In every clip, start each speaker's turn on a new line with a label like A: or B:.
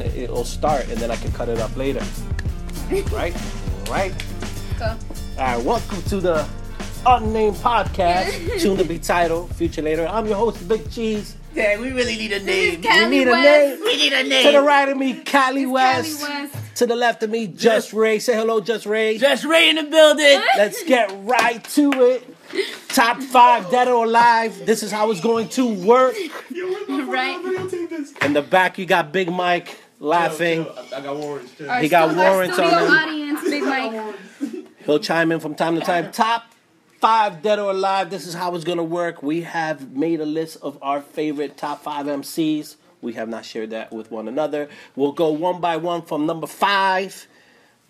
A: and it- it'll start, and then I can cut it up later. right? Right?
B: Go.
A: All right, welcome to the unnamed podcast, soon to be titled Future Later. I'm your host, Big Cheese.
C: Yeah, we really need a name.
A: We need a name.
C: We need a name.
A: To the right of me, Cali West.
B: Cali West.
A: To the left of me, Just Ray. Say hello, Just Ray.
C: Just Ray in the building.
A: Let's get right to it. Top five, dead or alive. This is how it's going to work.
B: Right.
A: In the back, you got Big Mike laughing.
D: I got warrants too.
B: Our
A: He got
B: stu- our
A: warrants on him.
B: audience, Big Mike.
A: He'll chime in from time to time. Top five, dead or alive. This is how it's going to work. We have made a list of our favorite top five MCs. We have not shared that with one another. We'll go one by one from number five.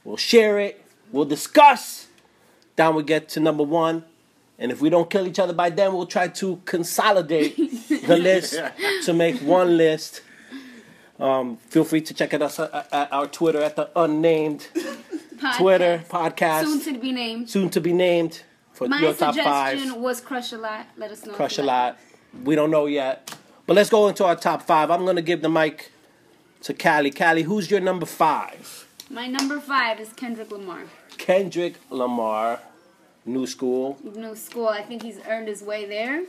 A: We'll share it. We'll discuss. Down we get to number one. And if we don't kill each other by then, we'll try to consolidate the list to make one list. Um, feel free to check out us at, at our Twitter at the unnamed
B: Podcast.
A: Twitter podcast
B: Soon to be named.
A: soon to be named for
B: My
A: your top
B: suggestion was Crush a Lot. Let us know.
A: Crush a
B: like
A: lot. We don't know yet. But let's go into our top five. I'm gonna give the mic to Callie. Callie, who's your number five?
B: My number five is Kendrick Lamar.
A: Kendrick Lamar, New School.
B: New school. I think he's earned his way there.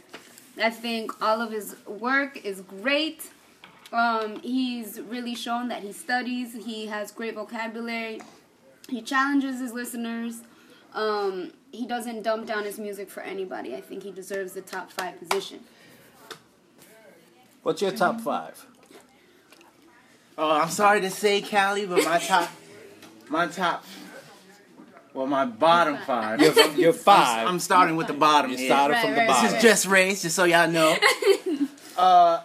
B: I think all of his work is great. Um, he's really shown that he studies. He has great vocabulary. He challenges his listeners. Um, he doesn't dump down his music for anybody. I think he deserves the top five position.
A: What's your top five?
C: Oh, I'm sorry to say, Cali, but my top, my top, well, my bottom five.
A: Your, your 5
C: I'm starting with the bottom.
A: you started
B: Right,
A: from the
B: right,
A: bottom.
C: This is just race, just so y'all know. uh,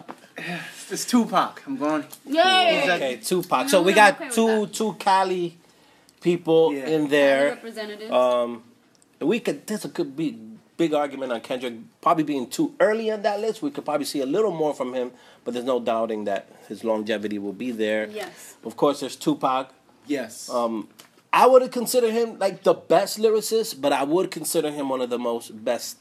C: it's Tupac. I'm going.
B: Yay!
A: Okay, Tupac. So we got
B: okay
A: two
B: that.
A: two Cali people
C: Yeah.
A: in there.
B: Representatives.
A: Um, we could. this could be big big argument on Kendrick probably being too early on that list. We could probably see a little more from him, but there's no doubting that his longevity will be there.
B: yes.
A: Of course, there's Tupac.
C: Yes.
A: Um, I would consider him like the best lyricist, but I would consider him one of the most best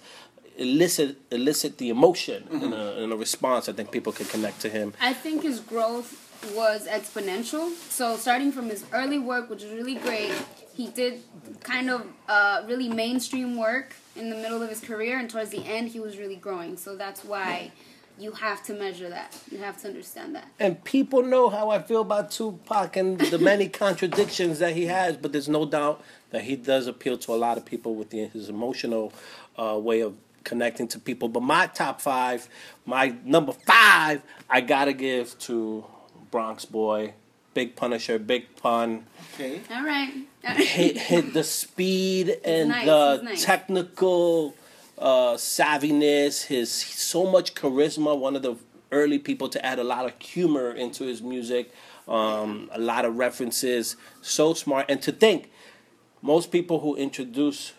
A: elicit elicit the emotion in, a, in a response. I think people can connect to him.
B: I think his growth was exponential. So starting from his early work, which was really great, he did kind of uh, really mainstream work in the middle of his career, and towards the end, he was really growing. So that's why you have to measure that. You have to understand that.
A: And people know how I feel about Tupac and the many contradictions that he has, but there's no doubt that he does appeal to a lot of people with the, his emotional uh, way of connecting to people. But my top five, my number five, I gotta give to Bronx Boy, Big Punisher, Big Pun.
C: okay.
B: All right.
A: hit, hit the speed and
B: nice,
A: the
B: nice.
A: technical uh, savviness, his so much charisma. One of the early people to add a lot of humor into his music, um, a lot of references. So smart, and to think, most people who introduce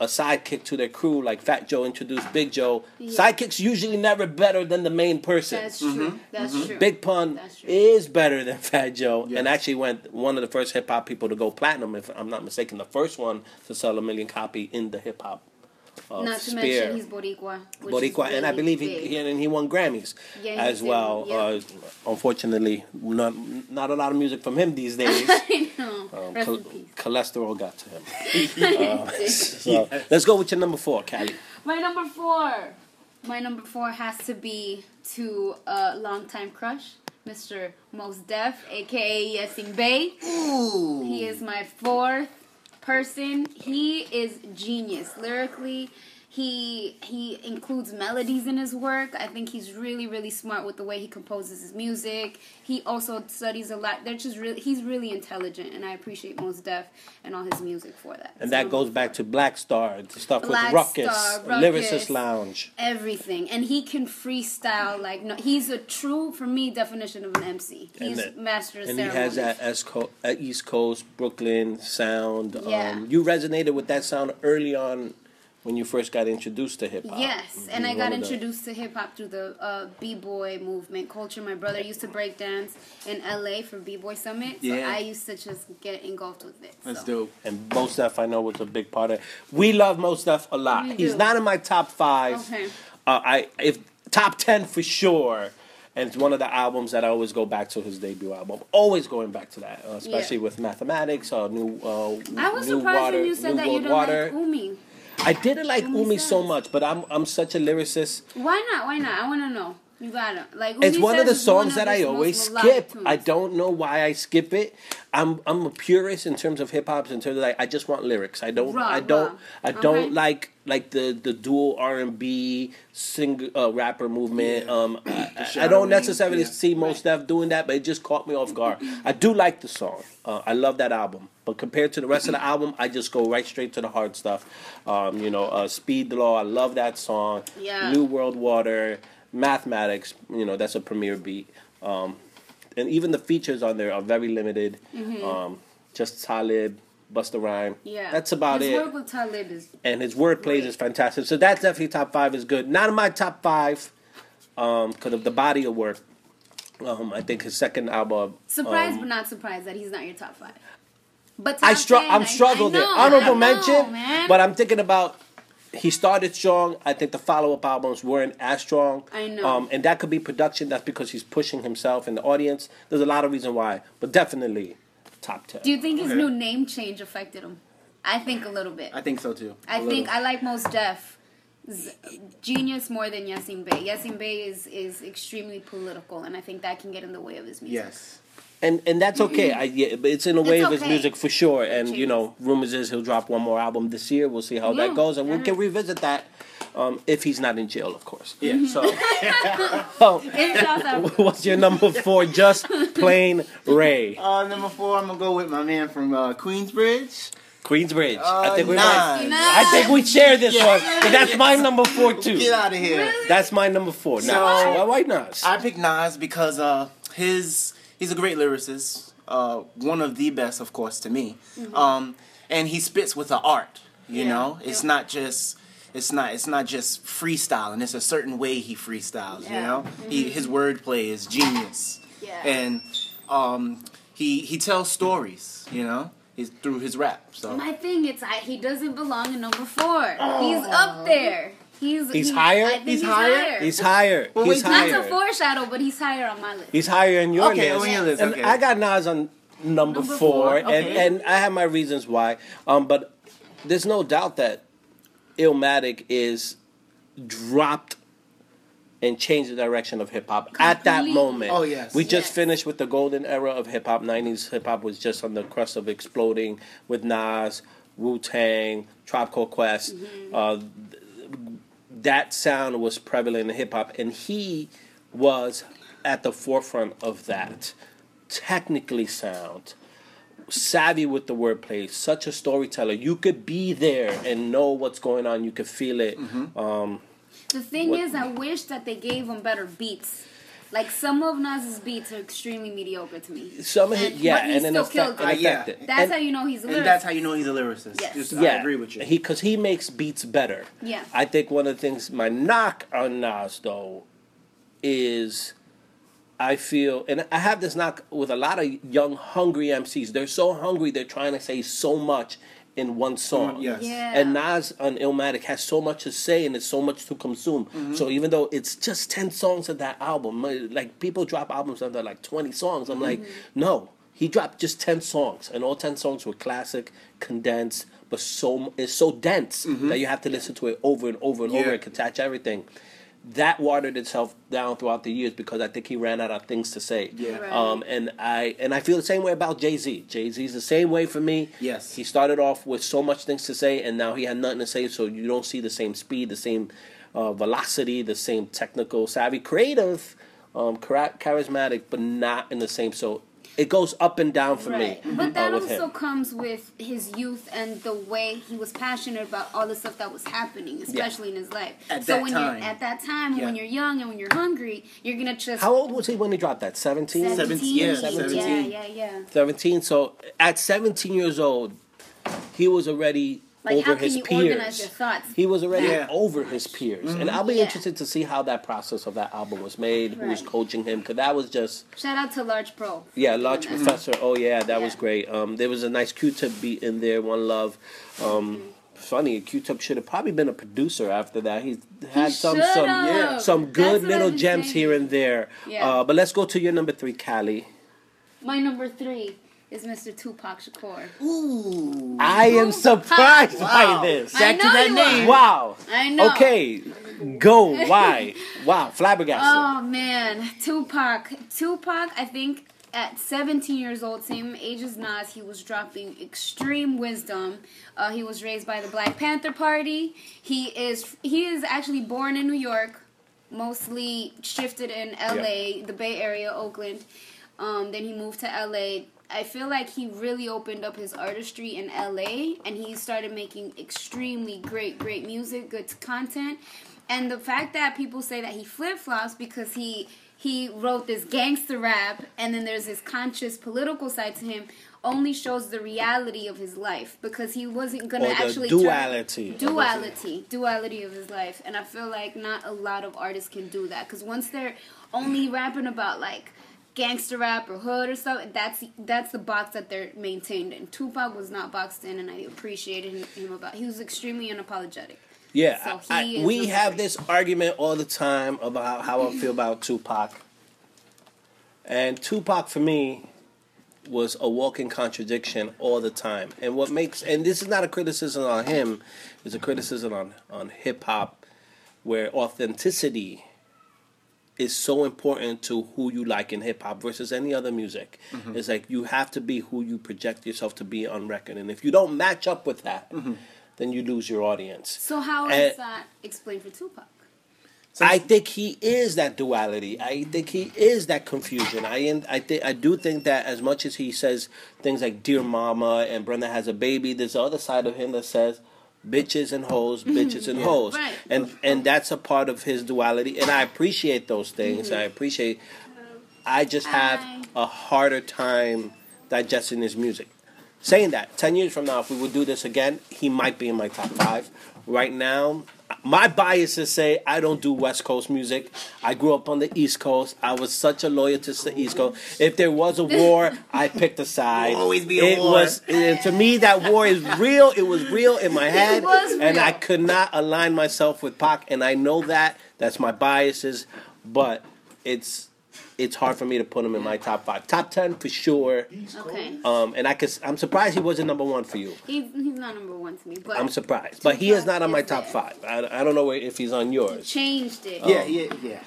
A: a sidekick to their crew, like Fat Joe introduced Big Joe,
B: Yeah.
A: sidekicks usually never better than the main person.
B: That's true. That's true.
A: Mm-hmm. Big Pun
B: That's true.
A: is better than Fat Joe,
C: Yes.
A: and actually went one of the first hip hop people to go platinum, if I'm not mistaken, the first one to sell a million copy in the hip hop. Uh,
B: Not to
A: sphere.
B: mention he's Boricua. which is
A: Boricua, and I believe he, he and he won Grammys
B: Yeah, he
A: as
B: did,
A: well.
B: yeah.
A: Uh, unfortunately, not not a lot of music from him these days.
B: I know.
A: Um,
B: Rest
A: chol-
B: in peace.
A: cholesterol got to him. Uh, so let's go with your number four, Callie.
B: My number four. My number four has to be to a longtime crush, Mr. Mos Def, aka Yasin Bey.
C: Ooh.
B: He is my fourth person. He is genius lyrically. He he includes melodies in his work. I think he's really really smart with the way he composes his music. He also studies a lot. They're just really he's really intelligent, and I appreciate Mos Def and all his music for that.
A: And
B: So-
A: that goes back to Black Star, the stuff
B: Black
A: with Rawkus,
B: Star,
A: Lyricist Lounge.
B: everything and he can freestyle like no he's a true for me definition of an mc
A: And
B: he's
A: that-
B: master of
A: And he has that East Coast, East Coast Brooklyn sound.
B: Yeah.
A: Um, you resonated with that sound early on when you first got introduced to hip hop.
B: yes and i got
A: one of the-
B: introduced to hip-hop through the uh, b-boy movement culture my brother used to break dance in la for b-boy summit so
C: Yeah.
B: i used to just get engulfed with it
C: That's
B: so.
C: dope.
A: And Mos Def, I know, was a big part of it. We love Mos Def a lot.
B: We
A: He's
B: do.
A: not in my top five.
B: Okay.
A: Uh, I if top ten for sure. and it's one of the albums that I always go back to his debut album. Always going back to that, uh, especially
B: Yeah.
A: with mathematics, uh, new. Uh,
B: I was
A: new
B: surprised
A: water,
B: when you said
A: New
B: that you
A: World
B: don't
A: water.
B: like Umi.
A: I didn't like
B: Umi
A: so much, but I'm I'm such a lyricist.
B: Why not? Why not? I want to know. You gotta like.
A: It's one of the
B: says it's one
A: songs
B: of
A: that I always skip. I don't know why I skip it. I'm I'm a purist in terms of hip hop. In terms of like, I just want lyrics. I don't.
B: Raw,
A: I don't.
B: raw.
A: I don't
B: Okay.
A: like like the the dual R and B sing uh, rapper movement.
C: Yeah.
A: Um, I, I- I don't necessarily
C: yeah.
A: see Mos Def doing that, but it just caught me off guard. I do like the song. Uh, I love that album, but compared to the rest of the album, I just go right straight to the hard stuff. Um, you know, uh, Speed the Law. I love that song.
B: Yeah.
A: New World Water, Mathematics. You know, that's a premiere beat. Um, and even the features on there are very limited. Um, just Talib, Busta Rhyme.
B: Mm-hmm. Yeah,
A: that's about
B: his
A: it.
B: work with Talib is
A: and his wordplay
B: Great.
A: is fantastic. So that's definitely top five is good. Not in my top five because of the body of work. Um, I think his second album.
B: surprised,
A: um,
B: but not surprised that he's not your top five. But
A: I
B: top
A: str-
B: 10,
A: I'm
B: I-
A: struggled
B: I know,
A: Honorable
B: I know,
A: mention,
B: man.
A: but I'm thinking about. He started strong. I think the follow up albums weren't as strong.
B: I know.
A: Um, and that could be production. That's because he's pushing himself in the audience. There's a lot of reason why, but definitely top ten.
B: Do you think his
C: Okay.
B: new name change affected him? I think a little bit.
C: I think so too.
B: I
A: A
B: think
A: little.
B: I like Mos Def Genius more than Yasin Bey. Yasin Bey is is extremely political, and I think that can get in the way of his music.
C: Yes.
A: And and that's okay. I yeah, it's in a way
B: It's
A: of his
B: okay.
A: music for sure. And you know, rumors is he'll drop one more album this year. We'll see how
B: Yeah,
A: that goes, and we can revisit that um, if he's not in jail, of course.
C: Yeah.
A: So, oh,
B: In
A: what's your number four? Just plain Ray,
C: Uh, number four, I'm gonna go with my man from uh, Queensbridge.
A: Queensbridge. I
C: Uh,
A: think we
C: Nas.
A: might.
B: Nas.
A: I think we share this one. 'cause that's my number four too.
C: Get out of here.
A: That's my number four. Nas.
C: So-
A: Why, why Nas?
C: I picked Nas because uh, his he's a great lyricist, uh, one of the best, of course, to me. Um, and he spits with the art. You
B: Yeah.
C: know, it's
B: Yeah.
C: not just it's not it's not just freestyling. It's a certain way he freestyles. You
B: Yeah.
C: know, he his wordplay is genius.
B: Yeah.
C: And um, he he tells stories. You know, he's through his rap. So
B: My thing is, I, he doesn't belong in number four. He's up there. He's
A: He's
B: he-
A: higher?
C: He's
B: he's,
C: higher?
B: higher.
A: He's higher.
C: Well,
A: He's
C: wait,
B: not
A: higher.
B: to foreshadow, but he's higher on my list.
A: He's higher in your
C: Okay,
A: list.
C: on your list,
A: And
C: okay.
A: I got Nas on number,
B: Number
A: four,
B: four,
A: and
C: okay.
A: and I have my reasons why. Um, but there's no doubt that Illmatic is dropped and changed the direction of hip hop at that moment.
C: Oh, yes.
A: we just
B: Yes.
A: finished with the golden era of hip hop. '90s hip hop was just on the crust of exploding with Nas, Wu Tang, Tribe Called Quest.
B: Mm-hmm.
A: Uh, that sound was prevalent in hip hop, and he was at the forefront of that. Technically sound, savvy with the wordplay, such a storyteller. You could be there and know what's going on. You could feel it. Um,
B: The thing
A: What-
B: is, I wish that they gave him better beats. Like some of Nas's beats are extremely mediocre to me.
A: some of it,
B: And-
A: yeah,
B: but he
A: and then
B: still
A: affect,
B: killed.
C: Uh, yeah.
B: That's
A: And-
B: how you know he's a
C: and
B: lyricist.
C: that's how you know he's a lyricist.
B: Yes.
C: Just,
A: yeah,
C: I agree with you.
A: He because he makes beats better.
B: Yeah.
A: I think one of the things my knock on Nas though is I feel and I have this knock with a lot of young hungry MCs. They're so hungry they're trying to say so much in one song.
C: yes.
B: Yeah.
A: And Nas on Illmatic has so much to say and it's so much to consume.
C: Mm-hmm.
A: So even though it's just ten songs of that album, uh, like people drop albums under like twenty songs. I'm like,
C: Mm-hmm.
A: no, he dropped just ten songs, and all ten songs were classic, condensed, but so it's so dense that you have to listen to it over and over and over
C: Mm-hmm. Yeah.
A: and catch everything. That watered itself down throughout the years because I think he ran out of things to say.
C: Yeah.
B: Right.
A: Um, and I and I feel the same way about Jay Z. Jay Z's the same way for me.
C: Yes.
A: He started off with so much things to say, and now he had nothing to say. So you don't see the same speed, the same uh, velocity, the same technical savvy, creative, um, charismatic, but not in the same. So it goes up and down for
B: Right.
A: me.
B: But that
A: uh,
B: also
A: him.
B: comes with his youth and the way he was passionate about all the stuff that was happening, especially in his life.
C: At
B: so
C: that
B: when
C: time.
B: you're at that time,
C: Yeah.
B: when you're young and when you're hungry, you're gonna just
A: How old was he when he dropped that? 17?
C: Seven- yeah,
B: 17.
C: 17.
B: Yeah, yeah, yeah.
A: 17. So at 17 years old, he was already
B: Like,
A: over
B: how can
A: his
B: you
A: peers.
B: organize your thoughts?
A: He was already
C: Yeah.
A: over his peers. And I'll be
B: Yeah.
A: interested to see how that process of that album was made, who was coaching him, because that was just.
B: Shout out to Large Pro.
A: Yeah, Large Professor. Oh yeah, that was great. Um, there was a nice Q-tip beat in there. One Love. Um, funny. Q-Tip should have probably been a producer after that. He's had some
B: should've.
A: some
B: Yeah.
A: some good
B: what
A: little gems
B: saying.
A: here and there.
B: Yeah.
A: Uh, but let's go to your number three, Callie.
B: My number three is Mr. Tupac Shakur.
C: Ooh.
A: I am surprised
C: Wow.
A: by this.
B: I
C: Back to
B: know
C: that name.
B: are.
A: Wow.
B: I know.
A: Okay, go. Why? Wow, flabbergasted.
B: Oh man, Tupac. Tupac, I think at 17 years old, same age as Nas, he was dropping extreme wisdom. Uh, he was raised by the Black Panther Party. He is he is actually born in New York, mostly shifted in L.A., the Bay Area, Oakland. Um, then he moved to L.A. I feel like he really opened up his artistry in LA and he started making extremely great, great music, good content. And the fact that people say that he flip flops because he he wrote this gangster rap and then there's this conscious political side to him only shows the reality of his life because he wasn't gonna actually turn-
A: duality his
B: duality duality of his life and i feel like not a lot of artists can do that because once they're only rapping about like gangster rap or hood or stuff that's that's the box that they're maintained in tupac was not boxed in and i appreciated him, him about he was extremely unapologetic
A: Yeah,
B: So
A: I-
B: he
A: I- we have this argument all the time about how I feel about Tupac. And Tupac for me was a walking contradiction all the time. And what makes and this is not a criticism on him, it's a criticism on on hip hop where authenticity is so important to who you like in hip hop versus any other music. Mm-hmm. It's like you have to be who you project yourself to be on record. And if you don't match up with that, mm-hmm. then you lose your audience.
B: so how
A: And-
B: is that explained for tupac
A: I think he is that duality. I think he is that confusion. I I think I do think that as much as he says things like "Dear Mama" and "Brenda has a baby," there's the other side of him that says "bitches and hoes, mm-hmm. bitches and hoes,"
B: Right.
A: and and that's a part of his duality. And I appreciate those things. Mm-hmm. I appreciate. I just have
B: I-
A: a harder time digesting his music. Saying that, ten years from now, if we would do this again, he might be in my top five. Right now, my biases say I don't do West Coast music. I grew up on the East Coast. I was such a loyalist to the East Coast. If there was a war, I picked a side.
C: Will always be a
A: it
C: war.
A: Was, and to me, that war is real. It was real in my head,
B: was
A: and. I could not align myself with Pac. And I know that. That's my biases, but it's it's hard for me to put him in my top five. Top ten for sure.
B: okay
A: Um, and I could, I'm surprised he wasn't number one for you.
B: he's, he's not number one to me but
A: I'm surprised, but he is not on my top
B: is
A: five. I, I don't know if he's on yours.
B: changed it
C: Yeah, yeah, yeah.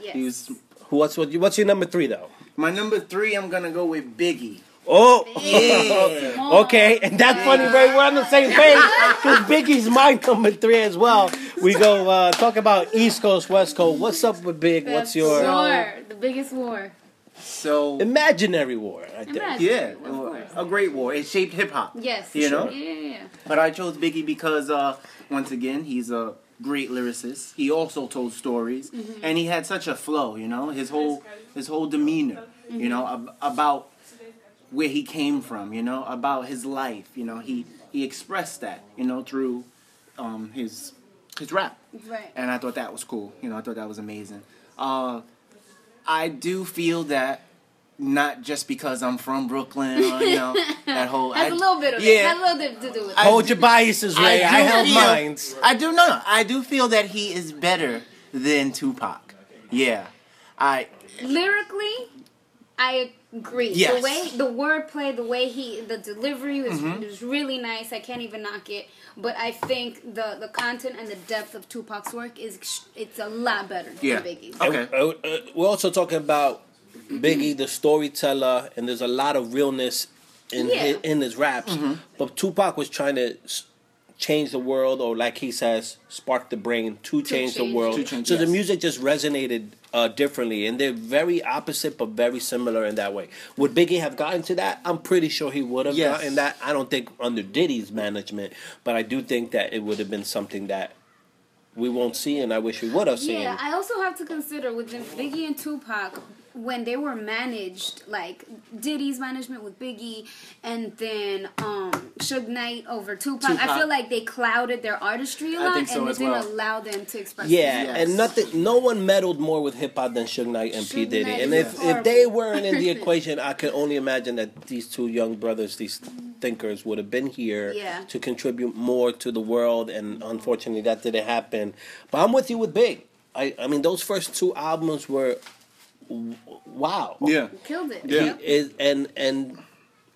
B: yes.
C: He was
A: Who? What's what? What's your number three though?
C: my number three. I'm gonna go with Biggie.
A: Oh,
C: Yeah.
A: okay, and that's funny. Right, we're on the same page because Biggie's my number three as well. We go uh, talk about East Coast, West Coast. What's up with Big? What's
B: That's
A: your
B: war the biggest war
C: So
A: imaginary war? I think.
B: Imagine.
C: yeah,
B: Of
C: a great war. It shaped hip hop.
B: yes
C: You know?
B: yeah, yeah, yeah.
C: But I chose Biggie because, uh, once again, he's a great lyricist. He also told stories,
B: Mm-hmm.
C: and he had such a flow. You know, his whole his whole demeanor. You know, ab- about where he came from. You know, about his life. You know, he he expressed that. You know, through um, his his rap,
B: right
C: and I thought that was cool. You know, I thought that was amazing. Uh, I do feel that. Not just because I'm from Brooklyn, or, you know that whole.
B: Has
C: I-
B: a little bit of
C: yeah,
B: it. Has a little bit to do with it.
C: I-
A: Hold your biases, Ray. I,
C: do
A: held
C: feel-
A: mines.
C: I do no, no. I do feel that he is better than Tupac. Yeah, I
B: Lyrically, I agree.
C: Yes.
B: The way the wordplay, the way he, the delivery was,
C: Mm-hmm.
B: was really nice. I can't even knock it. But I think the the content and the depth of Tupac's work is it's a lot better
C: Yeah.
B: than Biggie's.
C: Okay.
A: Uh, uh, we're also talking about Biggie, the storyteller, and there's a lot of realness in
B: Yeah.
A: his, in his raps.
C: Mm-hmm.
A: But Tupac was trying to change the world, or like he says, spark the brain to, change, the world.
C: To change-
A: so the music just resonated uh, differently, and they're very opposite but very similar in that way. Would Biggie have gotten to that? I'm pretty sure he would have
C: Yes.
A: gotten that. I don't think under Diddy's management, but I do think that it would have been something that we won't see, and I wish we would have seen.
B: Yeah, I also have to consider within Biggie and Tupac when they were managed, like Diddy's management with Biggie, and then um Suge Knight over Tupac. I feel like they clouded their artistry a lot,
C: so
B: and it didn't
C: well.
B: allow them to express.
A: Yeah,
C: Yes.
A: and nothing. No one meddled more with hip hop than Suge Knight and P Diddy.
B: Knight
A: And
B: is
A: if, if they weren't in the equation, I could only imagine that these two young brothers, these thinkers would have been here
B: Yeah.
A: to contribute more to the world, and unfortunately, that didn't happen. But I'm with you with Big. I, I mean, those first two albums were w- wow.
C: Yeah.
B: Killed it.
C: Yeah.
B: Yep.
A: Is and and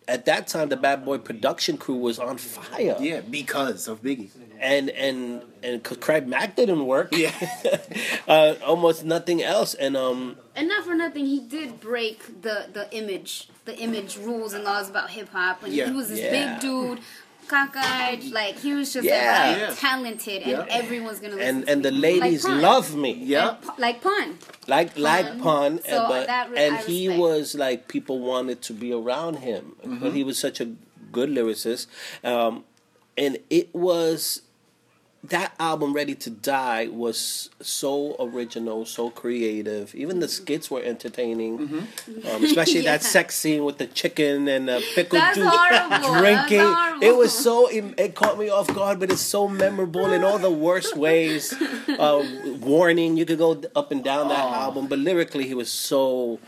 A: at that time, the Bad Boy production crew was on fire.
C: Yeah, because of Biggie.
A: and and and Craig Mack didn't work.
C: Yeah.
A: uh, almost nothing else, and um,
B: And not for nothing, he did break the the image, the image rules and laws about hip hop. And
C: Yeah.
B: he was this
A: Yeah.
B: big dude, cockeyed, like he was just
A: Yeah.
B: like,
C: Yeah.
B: talented, and
C: Yeah.
B: everyone's gonna listen.
A: and
B: to
A: and the ladies
B: Like Pun.
A: love me.
C: Yeah.
B: And like pun.
A: like like
B: Pun.
A: pun,
B: So,
A: and, but,
B: that re-
A: and he was like people wanted to be around him, but he was such a good lyricist, um, and it was that album ready to die was so original so creative. Even the skits were entertaining. Um, especially that sex scene with the chicken and the pickle juice drinking. It was so it, it caught me off guard but it's so memorable in all the worst ways. Uh, warning you could go up and down that album but lyrically he was so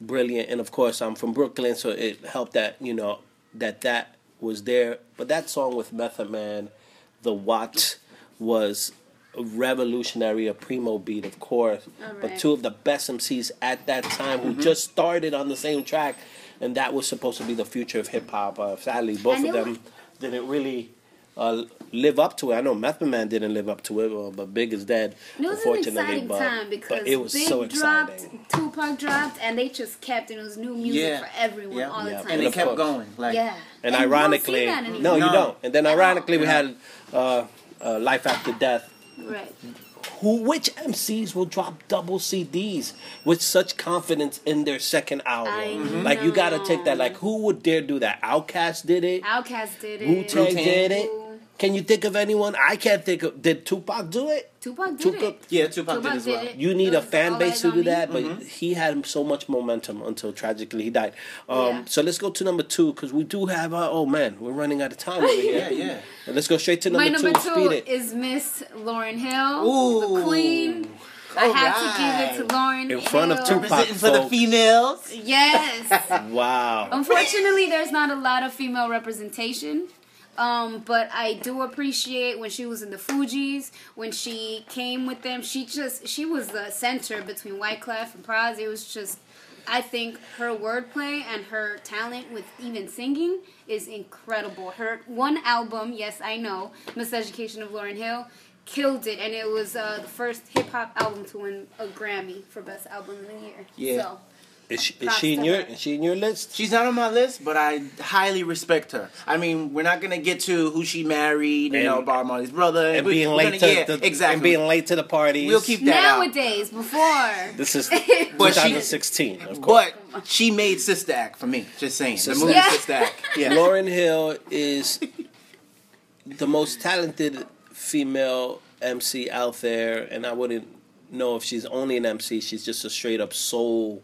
A: brilliant. And of course i'm from brooklyn so it helped that you know that that was there. But that song with method man the What was revolutionary a primo beat of course
B: All
A: but two of the best mcs at that time who just started on the same track and that was supposed to be the future of hip-hop uh, sadly both
B: And
A: of them
B: was-
A: didn't really uh, live up to it. I know Method Man didn't live up to it, uh, but Big is dead.
B: It was an exciting
A: but,
B: time because
A: but it was
B: Big
A: so
B: dropped,
A: exciting.
B: Tupac dropped, and they just kept and it was new music
C: Yeah.
B: for everyone
C: Yeah.
B: all the time.
C: And
A: And
C: it kept
A: course.
C: going. Like
B: yeah,
A: And,
B: you don't
A: ironically,
B: see that
A: no, you don't. And then ironically, we had uh, uh, Life After Death.
B: right.
A: Who, which MCs will drop double CDs with such confidence in their second album?
B: I.
A: Like you got to take that. Like who would dare do that? Outkast did it.
B: Outkast did it.
A: Wu Tang
C: Wu-Tang.
A: did it. Can you think of anyone? I can't think of. Did Tupac do it?
B: Tupac did
A: Tupac-
B: it.
C: Yeah, Tupac, did as well.
B: it.
A: You need a fan base to do
B: Me.
A: that, but he had so much momentum until tragically he died. Um,
B: Yeah.
A: So let's go to number two because we do have. Uh, oh man, we're running out of time over here.
C: Yeah, yeah.
A: And let's go straight to number,
B: My
A: number,
B: number
A: two.
B: two
A: Speed it.
B: is Miss Lauryn Hill,
C: Ooh.
B: the Queen. I have to give it to Lauryn
A: In front of Tupac.
C: Representing for the females.
B: Yes.
A: Wow.
B: Unfortunately, there's not a lot of female representation. Um, but I do appreciate when she was in the Fugees, when she came with them. She just she was the center between Wyclef and Pras. It was just, I think her wordplay and her talent with even singing is incredible. Her one album, yes, I know, Miseducation of Lauryn Hill, killed it, and it was uh, the first hip hop album to win a Grammy for best album of the year.
C: Yeah.
B: So
A: Is she, is she in your is she in your list?
C: She's not on my list, but I highly respect her. I mean, we're not gonna get to who she married, you
A: And-
C: know, Bob Marley's brother,
A: and
C: We-
A: being
C: we're
A: late
C: gonna-
A: to
C: yeah,
A: the,
C: exactly.
A: and being late to the parties.
C: We'll keep that out.
B: nowadays, before
A: This is
C: But she-
A: 2016, of course.
C: But she made Sister Act for me. Just saying, the movie
B: Act.
C: Sister Act. Yeah.
A: Lauryn Hill is the most talented female MC out there, and I wouldn't know if she's only an MC. She's just a straight up soul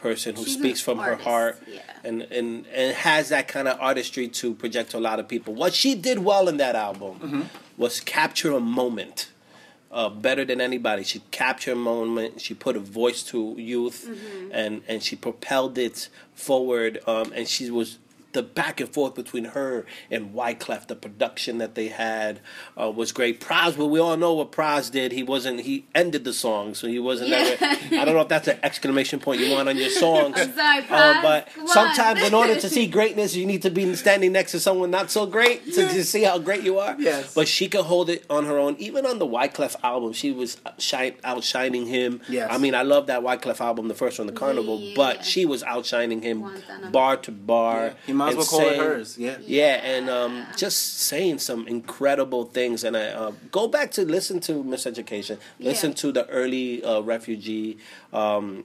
A: person who
B: She's
A: speaks from her heart
B: yeah.
A: and, and and has that kind of artistry to project to a lot of people. What she did well in that album
C: Mm-hmm.
A: was capture a moment. Uh, better than anybody, she captured a moment. She put a voice to youth,
B: Mm-hmm.
A: and and she propelled it forward. Um, and she was the back and forth between her and Wyclef. The production that they had uh, was great. Pras, well, we all know what Pras did. He wasn't. He ended the song, so he wasn't.
B: Yeah.
A: Ever, I don't know if that's an exclamation point you want on your songs.
B: I'm sorry,
A: Uh, but sometimes, in order to see greatness, you need to be standing next to someone not so great to just see how great you are.
C: Yes.
A: But she could hold it on her own. Even on the Wyclef album, she was shine, outshining him.
C: Yes.
A: I mean, I love that Wyclef album, the first one, The Carnival,
B: Yeah.
A: but she was outshining him bar to bar.
C: Yeah. You might as
A: and
C: well call it
A: saying-
C: hers. Yeah.
A: Yeah, and um, just saying some incredible things. And I uh, go back to listen to Miseducation, listen
B: Yeah.
A: to the early uh, refugee um,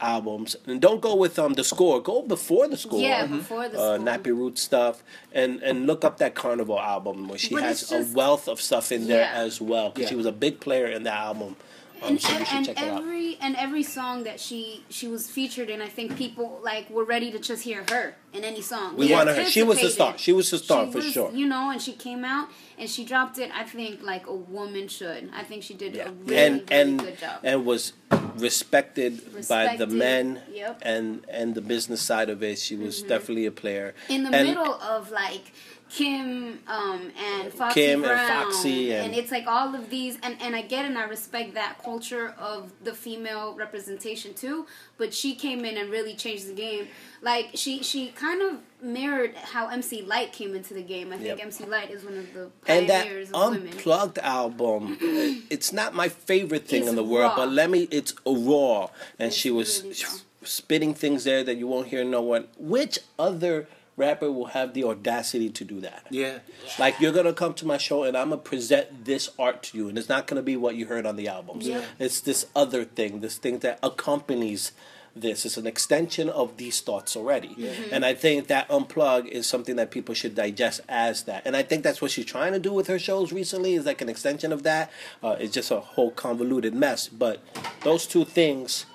A: albums, and don't go with um, the score. Go before the score.
B: Yeah, before the
A: uh,
B: score.
A: Nappy Root stuff, and and look up that Carnival album where she
B: But
A: has
B: just-
A: a wealth of stuff in there
B: Yeah.
A: as well. 'cause
C: Yeah.
A: she was a big player in that album.
B: And, and, and
A: check it out.
B: every and every song that she she was featured in, I think people like were ready to just hear her in any song.
A: We wanted her. She was the star. She was the star
B: she
A: for
B: was,
A: sure.
B: You know, and she came out and she dropped it. I think like a woman should. I think she did
A: Yeah.
B: a really
A: and
B: really
A: and
B: good job.
A: and was respected, by the men
B: yep.
A: and and the business side of it. She was mm-hmm. definitely a player.
B: in the
A: And-
B: middle of like Kim um, and Foxy
A: Kim and
B: Brown,
A: Foxy and-
B: it's like all of these, and and I get and I respect that culture of the female representation too. But she came in and really changed the game. Like she she kind of mirrored how MC Lyte came into the game. I think
A: Yep.
B: MC Lyte is one of the pioneers
A: And that
B: of women.
A: unplugged album, it's not my favorite thing
B: It's
A: in the world,
B: raw.
A: but let me. It's a raw, and
B: It's
A: she was
B: really
A: spitting things there that you won't hear no one. Which other rapper will have the audacity to do that?
C: Yeah.
A: Like you're gonna come to my show and I'm gonna present this art to you, and it's not gonna be what you heard on the albums.
B: Yeah.
A: It's this other thing, this thing that accompanies this. It's an extension of these thoughts already.
B: Mm-hmm.
A: And I think that unplug is something that people should digest as that. And I think that's what she's trying to do with her shows recently. Is like an extension of that. Uh, it's just a whole convoluted mess. But those two things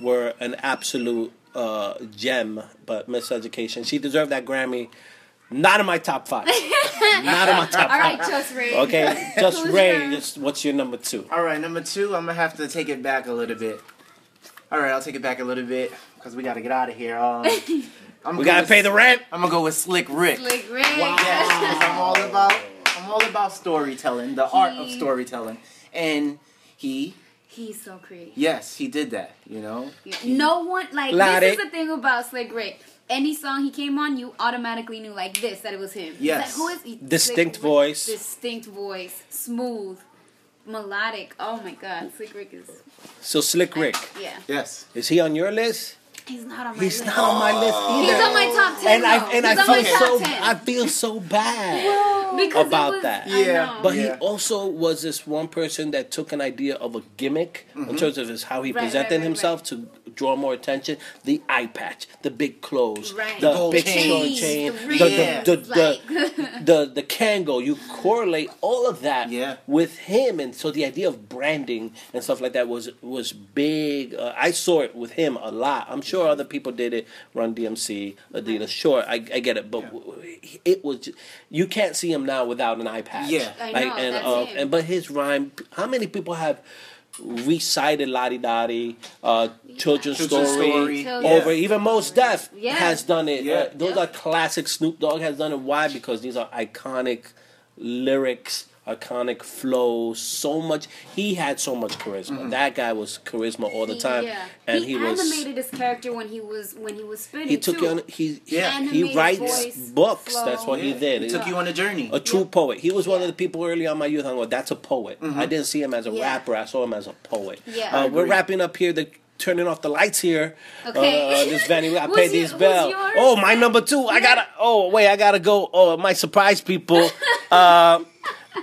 A: were an absolute uh, gem. But Miseducation, she deserved that Grammy. Not in my top five. Not in my top
B: all
A: five.
B: right, Just Ray.
A: Okay, just
B: Who's
A: Ray.
B: your-
A: Just what's your number two?
C: All right, number two, I'm gonna have to take it back a little bit. All right, I'll take it back a little bit because we gotta get out of here. Um, I'm
A: We gotta pay the rent.
C: I'm gonna go with Slick Rick.
B: Slick Rick.
C: Yes, 'cause I'm all about I'm all about storytelling, the art of storytelling, and he,
B: He's so creative.
C: yes, he did that. You know,
B: No one like
A: Lottie.
B: this is the thing about Slick Rick. Any song he came on, you automatically knew like this that it was him.
C: Yes.
B: Like, who is he?
A: Distinct
B: Slick Rick.
A: voice.
B: Distinct voice. Smooth. Melodic. Oh my god. Slick Rick is
A: So Slick Rick,
B: Yeah.
C: yes,
A: is he on your list?
B: He's not on my
A: He's
B: list.
A: not on my list
B: He's on my top ten.
A: and I
B: though.
A: and I
B: He's on my
A: feel so I feel so bad.
B: Because
A: about
B: was,
A: that.
C: Yeah.
A: But
C: Yeah.
A: he also was this one person that took an idea of a gimmick in terms of his how he
B: Right,
A: presented
B: right, right,
A: himself to draw more attention. The eye patch, the big clothes,
B: Right.
A: the
C: The gold
A: big
C: chain.
A: chain,
B: the
A: the
C: Yeah.
A: the, the,
B: like-
A: the, the the Kangol. You correlate all of that
C: Yeah.
A: with him, and so the idea of branding and stuff like that was was big. Uh, I saw it with him a lot. I'm sure other people did it. Run DMC, Adidas. Sure, I, I get it, but
C: Yeah.
A: w- w- it was ju- you can't see him now without an eye patch.
C: Yeah.
B: I
A: like
B: know,
A: and
B: that's
A: uh,
B: him.
A: and but his rhyme. How many people have? Recited La Di Da Di, uh, Children's
C: Children's
A: Story,
C: Story,
B: Children's
A: over even Mos Def
B: Yeah.
A: has done it.
C: Yeah.
A: Uh, those
B: Yeah.
A: are classic. Snoop Dogg has done it. Why? Because these are iconic lyrics, iconic flow, So much. He had so much charisma. That guy was charisma all the
B: He-
A: time,
B: Yeah.
A: and
B: he,
A: he, was.
B: animated his character when he was when he was spitting.
A: He took
B: too.
A: you on. He
C: Yeah.
A: he
B: Animated
A: writes
B: voice,
A: books.
B: flow.
A: That's what he did.
C: He took you on a journey.
A: a true
B: Yeah.
A: poet. He was one of the people early on my youth. I'm going, that's a poet. I didn't see him as a
B: Yeah.
A: rapper. I saw him as a poet.
B: Yeah.
A: Uh, we're wrapping up here. The turning off the lights here.
B: Okay.
A: Uh, this venue. I
B: Who's
A: paid these
B: who's
A: bells. Oh, my number two. I gotta. Oh, wait. I gotta go. Oh, my surprise people. uh,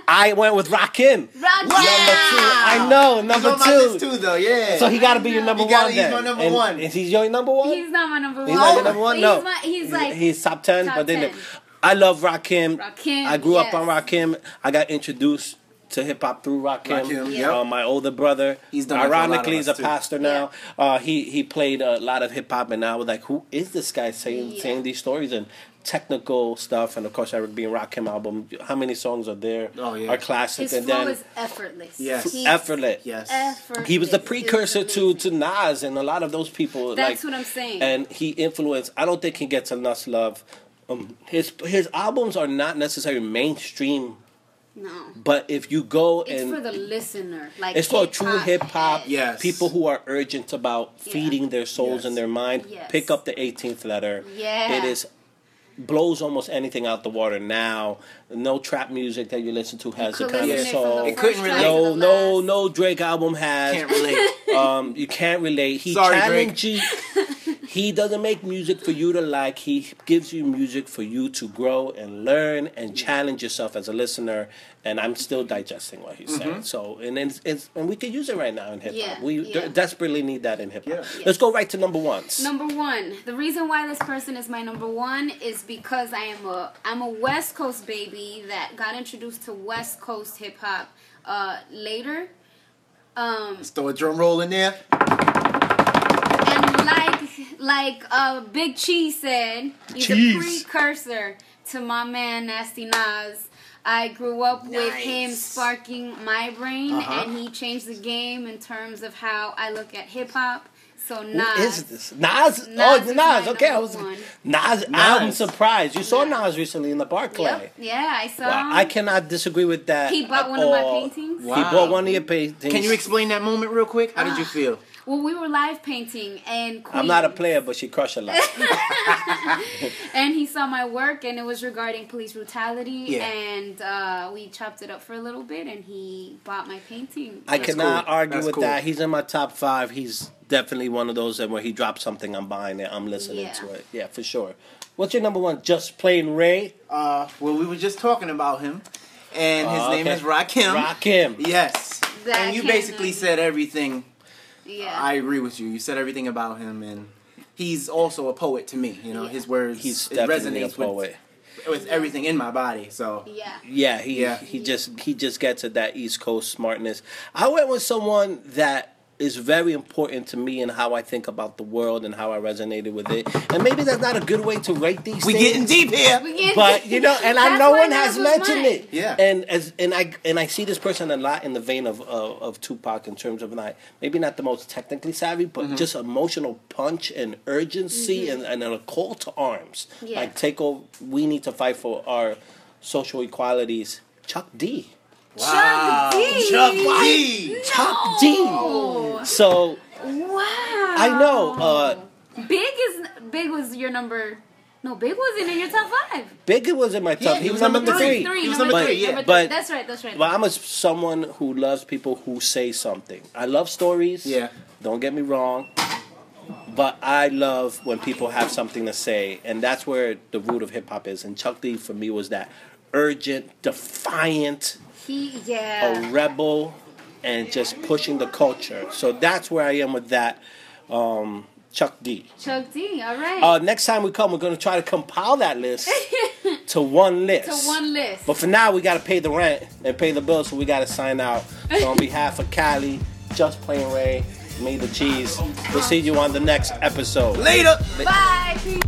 A: I went with Rakim.
B: Rock
A: Number two. I know.
C: He's
A: Number
C: on my
A: two.
C: list too, though. Yeah.
A: So he got to be your number
C: know. He gotta-
A: one.
C: he's
A: then.
C: my number
A: And
C: one.
A: Is he your number one?
B: He's not my number one.
A: He's not your number one.
B: He's
A: No,
B: my- he's like
A: he's top ten.
B: top
A: but then
B: 10.
A: I love Rakim.
B: Rakim,
A: I grew up on. Rakim. I got introduced to hip hop through Rakim.
C: Rakim,
B: yep.
A: Uh, my older brother.
C: He's done it a lot of
A: Ironically, he's a
C: too.
A: pastor now. Uh, he he played a lot of hip hop, and I was like, who is this guy saying
B: Yeah.
A: saying these stories and technical stuff? And of course, Eric being Rakim album. How many songs are there?
C: Oh, yeah.
A: are classic,
B: His
A: and
B: flow
A: then
B: is effortless.
C: Yes.
B: He's
A: effortless.
C: Yes.
B: effortless.
A: He was the precursor to to Nas and a lot of those people.
B: That's
A: like,
B: what I'm saying.
A: And he influenced. I don't think he gets enough love. Um, his his albums are not necessarily mainstream,
B: no.
A: but if you go
B: It's
A: and
B: for the listener. Like
A: it's for
B: hip-hop
A: true hip hop.
B: heads.
C: Yes.
A: People who are urgent about
B: Yeah.
A: feeding their souls
C: Yes.
A: and their mind.
B: Yes.
A: Pick up the 18th letter.
B: Yeah.
A: It is blows almost anything out the water now. No trap music that you listen to has the kind of
B: listen
C: Yeah.
B: from the
A: soul.
C: It couldn't relate.
A: No, no, no Drake album has.
C: Can't relate.
A: um, you can't relate. He
C: Sorry,
A: challenges you. He doesn't make music for you to like. He gives you music for you to grow and learn and challenge yourself as a listener. And I'm still digesting what he's saying. So, and it's, it's and we can use it right now in hip hop.
B: Yeah,
A: we
B: yeah.
A: de- desperately need that in hip hop.
C: Yeah.
A: Let's go right to number ones.
B: Number one. The reason why this person is my number one is because I am a I'm a West Coast baby that got introduced to West Coast hip hop uh, later. Um,
C: Let's throw a drum roll in there.
B: And like like uh, Big Cheese said, he's
A: Cheese.
B: a precursor to my man Nasty Nas. I grew up with him sparking my brain,
C: Uh-huh.
B: and he changed the game in terms of how I look at hip hop. So Nas,
A: is this? Nas?
B: Nas
A: oh,
B: is
A: Nas.
B: my
A: Okay, I was
B: one.
A: Nas. I'm surprised. You saw
B: Yeah.
A: Nas recently in the Barclay.
B: Yep. Yeah, I saw.
A: Wow,
B: him.
A: I cannot disagree with that.
B: He bought
A: at
B: one of my
A: all.
B: paintings.
A: He bought one of your paintings.
C: Can you explain that moment real quick? How did you feel?
B: Well, we were live painting, and Queen,
A: I'm not a player, but she crushed a lot.
B: and he saw my work, and it was regarding police brutality,
C: Yeah.
B: and uh, we chopped it up for a little bit, and he bought my painting.
A: I
C: That's
A: cannot
C: cool.
A: argue
C: That's
A: with
C: cool.
A: that. He's in my top five. He's definitely one of those that when he drops something, I'm buying it. I'm listening
B: Yeah.
A: to it. Yeah, for sure. What's your number one? Just plain Ray.
C: Uh, well, we were just talking about him, and his
A: Oh,
C: name is Rakim.
A: Rakim.
C: Yes.
B: That
C: and you basically said everything.
B: Yeah.
C: I agree with you. You said everything about him, and he's also a poet to me. You know,
B: Yeah.
C: his words
A: He's
C: it
A: definitely a
C: resonates
A: poet.
C: with with everything in my body. So
B: yeah.
A: Yeah, he
C: Yeah.
A: he just he just gets at that East Coast smartness. I went with someone that is very important to me and how I think about the world and how I resonated with it. And maybe that's not a good way to rate these
C: we
A: things.
C: getting deep here.
B: We get-
A: But you know, and I no one has mentioned
B: mine.
A: it.
C: Yeah.
A: And as and I and I see this person a lot in the vein of of, of Tupac in terms of like maybe not the most technically savvy, but
C: Mm-hmm.
A: just emotional punch and urgency and, and a call to arms.
B: Yeah.
A: Like take over. We need to fight for our social equalities. Chuck D.
C: Wow.
B: D.
C: Chuck D.
A: Chuck D. So
B: wow.
A: I know. Uh,
B: Big is Big was your number. No, Big wasn't in your top five.
A: Big was in my top.
C: Yeah,
A: he was number
C: number
A: three.
C: three. He was
B: number
C: number
B: three.
C: three, yeah.
B: number
A: But-
B: that's right. That's right.
A: But I'm a someone who loves people who say something. I love stories.
C: Yeah.
A: Don't get me wrong. But I love when people have something to say, and that's where the root of hip hop is. And Chuck D for me was that urgent, defiant,
B: he
A: a rebel, and just pushing the culture. So that's where I am with that. Um, Chuck D.
B: Chuck D. All right.
A: Uh, next time we come, we're gonna try to compile that list to one list.
B: to one list.
A: But for now, we gotta pay the rent and pay the bills, so we gotta sign out. So on behalf of Cali, just plain Ray, made the cheese. We'll see you on the next episode.
C: Later.
B: Bye. Peace.